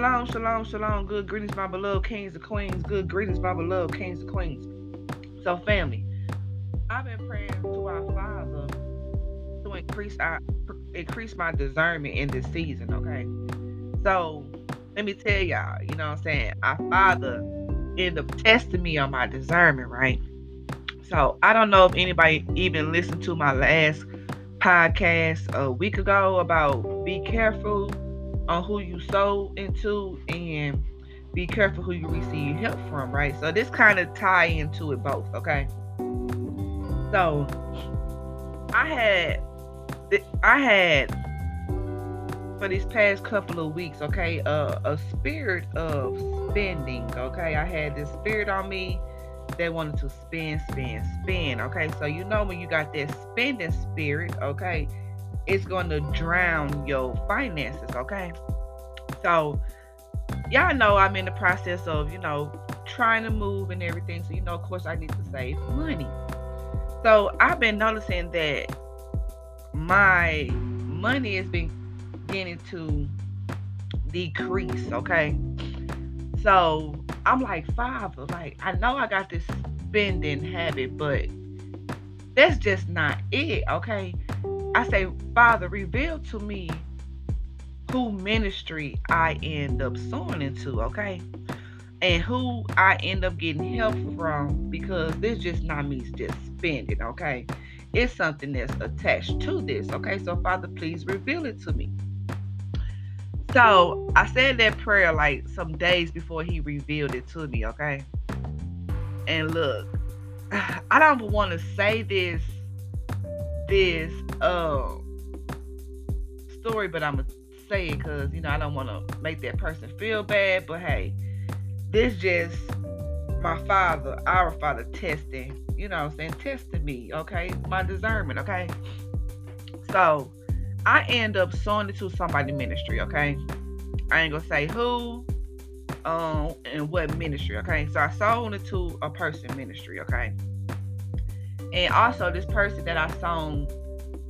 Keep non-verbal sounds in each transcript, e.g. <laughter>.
Shalom, shalom, shalom. Good greetings, my beloved kings and queens. Good greetings, my beloved kings and queens. So, family, I've been praying to our Father to increase our increase my discernment in this season. Okay, so let me tell y'all. You know what I'm saying? Our Father ended up testing me on my discernment, right? So I don't know if anybody even listened to my last podcast a week ago about be careful on who you sow into and be careful who you receive help from, right? So this kind of tie into it both, okay? So I had I had for these past couple of weeks, okay, uh, a spirit of spending, okay? I had this spirit on me that wanted to spend, spend, spend, okay? So you know when you got that spending spirit, okay, it's going to drown your finances, okay? So, y'all know I'm in the process of, you know, trying to move and everything. So, you know, of course, I need to save money. So, I've been noticing that my money has been beginning to decrease, okay? So, I'm like, Father, like, I know I got this spending habit, but that's just not it, okay? I say, Father, reveal to me who ministry I end up sowing into, okay? And who I end up getting help from because this just not me just spending, okay? It's something that's attached to this, okay? So, Father, please reveal it to me. So, I said that prayer like some days before He revealed it to me, okay? And look, <sighs> I don't want to say this this uh story, but I'm gonna say it because you know I don't want to make that person feel bad. But hey, this just my father, our father, testing. You know, I'm saying testing me. Okay, my discernment. Okay, so I end up sowing it to somebody ministry. Okay, I ain't gonna say who, um, and what ministry. Okay, so I sold it to a person ministry. Okay. And also, this person that I sown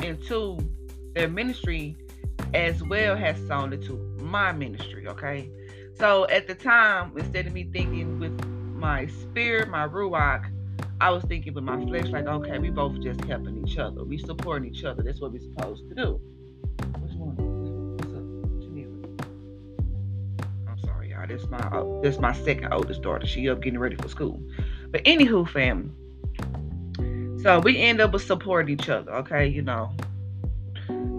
into their ministry as well has sown into my ministry. Okay. So at the time, instead of me thinking with my spirit, my ruach, I was thinking with my flesh, like, okay, we both just helping each other. We supporting each other. That's what we're supposed to do. Which one? What's up? I'm sorry, y'all. This my uh, this my second oldest daughter. She up getting ready for school. But anywho, family. So we end up with supporting each other. Okay, you know,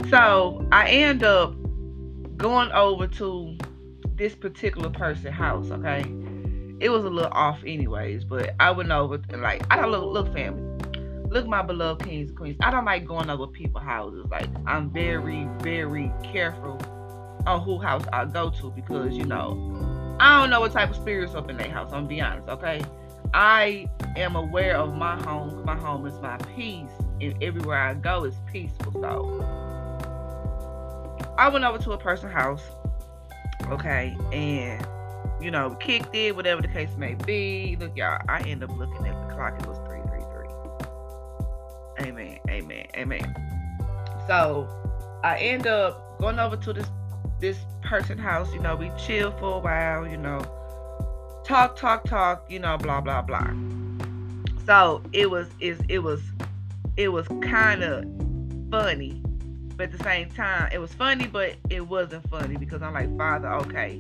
so I end up going over to this particular person's house, okay? It was a little off anyways, but I went over and like I don't look look family. Look my beloved kings and queens. I don't like going over people's houses. Like I'm very, very careful on who house I go to because you know I don't know what type of spirits up in their house. I'm gonna be honest, okay? I am aware of my home. My home is my peace, and everywhere I go is peaceful. So I went over to a person's house, okay, and you know, kicked it, whatever the case may be. Look, y'all, I end up looking at the clock. It was 333. Amen. Amen. Amen. So I end up going over to this this person house, you know, we chill for a while, you know, talk, talk, talk, you know, blah, blah, blah. So it was is it was it was kind of funny but at the same time, it was funny, but it wasn't funny because I'm like, Father, okay,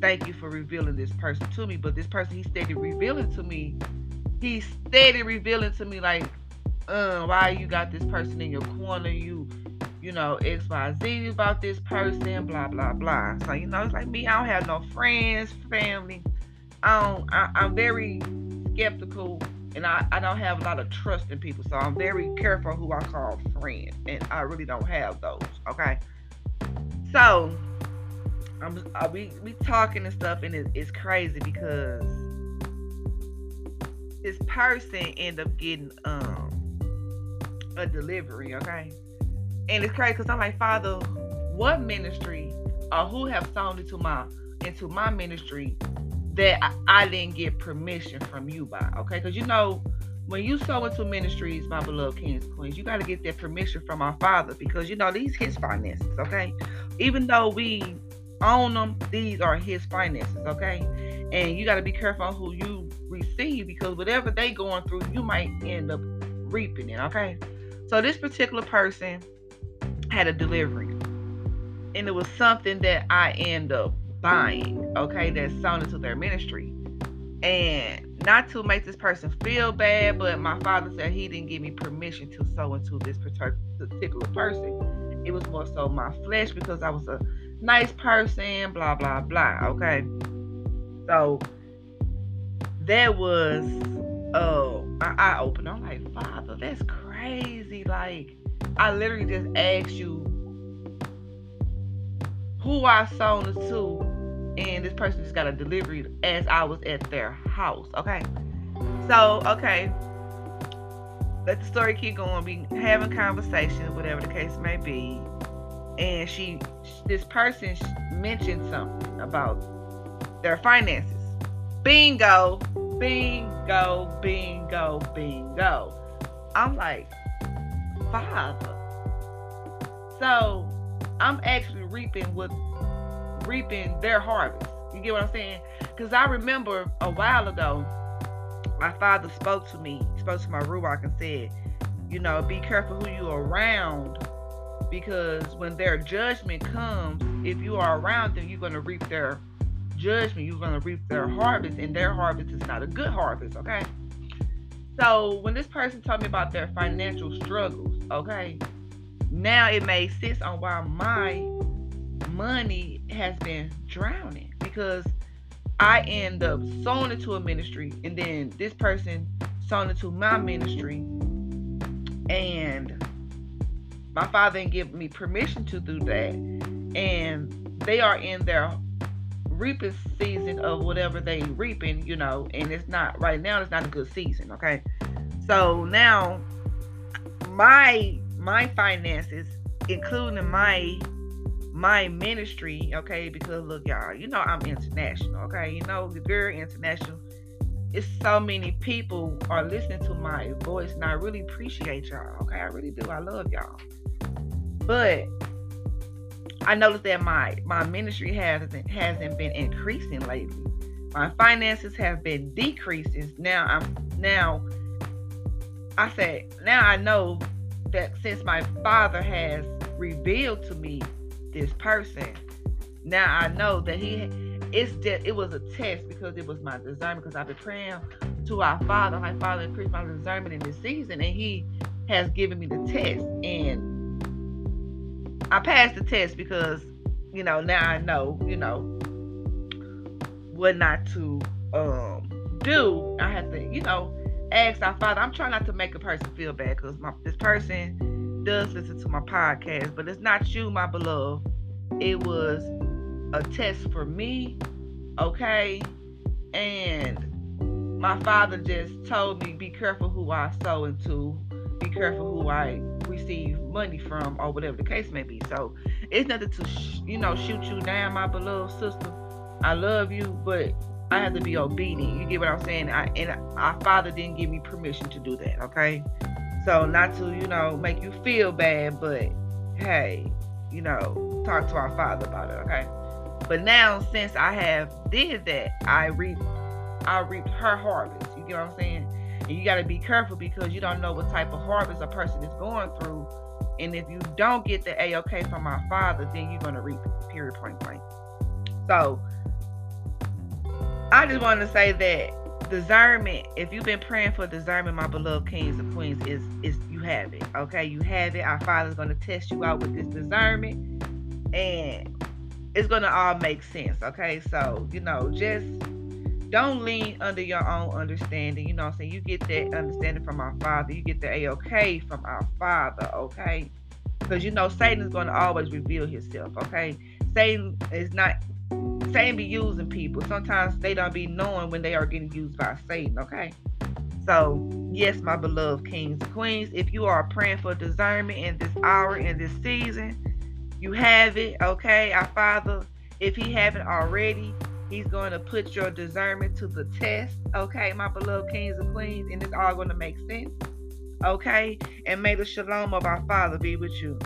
thank you for revealing this person to me. But this person, he started revealing to me. He started revealing to me like, uh, why you got this person in your corner? You, you know, X, Y, Z about this person, blah, blah, blah. So you know, it's like me. I don't have no friends, family. Don't. I, I'm very skeptical and I, I don't have a lot of trust in people, so I'm very careful who I call friend, and I really don't have those. Okay, so I'm I, we we talking and stuff, and it, it's crazy because this person end up getting um a delivery. Okay, and it's crazy because I'm like, Father, what ministry or who have sown into my into my ministry that I, didn't get permission from you by. Okay, because you know when you sow into ministries, my beloved kings queens, you got to get that permission from our Father because you know these His finances. Okay, even though we own them. These are his finances, okay? And you got to be careful on who you receive because whatever they going through, you might end up reaping it, okay? So this particular person had a delivery. And it was something that I end up buying, okay, that's sown into their ministry. And not to make this person feel bad, but my father said he didn't give me permission to sow into this particular person. It was more so my flesh because I was a nice person, blah, blah, blah, okay? So that was, oh, I, I opened. I'm like, Father, that's crazy. Like, I literally just asked you who I sold it to, and this person just got a delivery as I was at their house. Okay. So, okay. Let the story keep going. Be having conversations, whatever the case may be. And she, this person mentioned something about their finances. Bingo, bingo, bingo, bingo. I'm like, father. So I'm actually reaping what reaping their harvest. You get what I'm saying? Because I remember a while ago, my father spoke to me, spoke to my ruach and said, you know, be careful who you are around because when their judgment comes, if you are around them, you're going to reap their judgment. You're going to reap their harvest, and their harvest is not a good harvest, okay? So when this person told me about their financial struggles, okay, now it made sense on why my money has been drowning because I end up sowing into a ministry and then this person sowing into my ministry. And my father didn't give me permission to do that. And they are in their reaping season of whatever they reaping you know and it's not right now it's not a good season okay? So now my my finances including my my ministry, okay? Because look, y'all, you know I'm international, okay? You know, the girl international. It's so many people are listening to my voice, and I really appreciate y'all, okay? I really do. I love y'all. But I noticed that my my ministry hasn't hasn't been increasing lately. My finances have been decreasing. Now I'm now I said now I know that since my father has revealed to me this person. Now I know that he it's that it was a test because it was my discernment because I've been praying to our Father, my Father increase my discernment in this season, and He has given me the test, and I passed the test because you know now I know you know what not to um do. I have to you know ask our Father. I'm trying not to make a person feel bad because my this person does listen to my podcast, but it's not you, my beloved. It was a test for me, okay? And my father just told me, be careful who I sow into, be careful who I receive money from, or whatever the case may be. So it's nothing to, sh- you know, shoot you down, my beloved sister. I love you, but I have to be obedient. You get what I'm saying? I, and our father didn't give me permission to do that, okay? So not to, you know, make you feel bad, but hey, you know, talk to our father about it, okay? But now since I have did that, I reap I reaped her harvest. You get what I'm saying? And you gotta be careful because you don't know what type of harvest a person is going through. And if you don't get the A-OK from our father, then you're gonna reap period point blank. So I just want to say that discernment, if you've been praying for discernment, my beloved kings and queens, is is you have it. Okay, you have it. Our Father's gonna test you out with this discernment, and it's gonna all make sense. Okay, so you know, just don't lean under your own understanding. You know I'm saying? You get that understanding from our Father. You get the A-OK from our Father. Okay, because you know Satan is gonna always reveal himself. Okay, Satan is not Satan be using people. Sometimes they don't be knowing when they are getting used by Satan, okay? So, yes, my beloved kings and queens, if you are praying for discernment in this hour, in this season, you have it, okay? Our Father, if He haven't already, He's going to put your discernment to the test, okay, my beloved kings and queens, and it's all going to make sense, okay? And may the shalom of our Father be with you.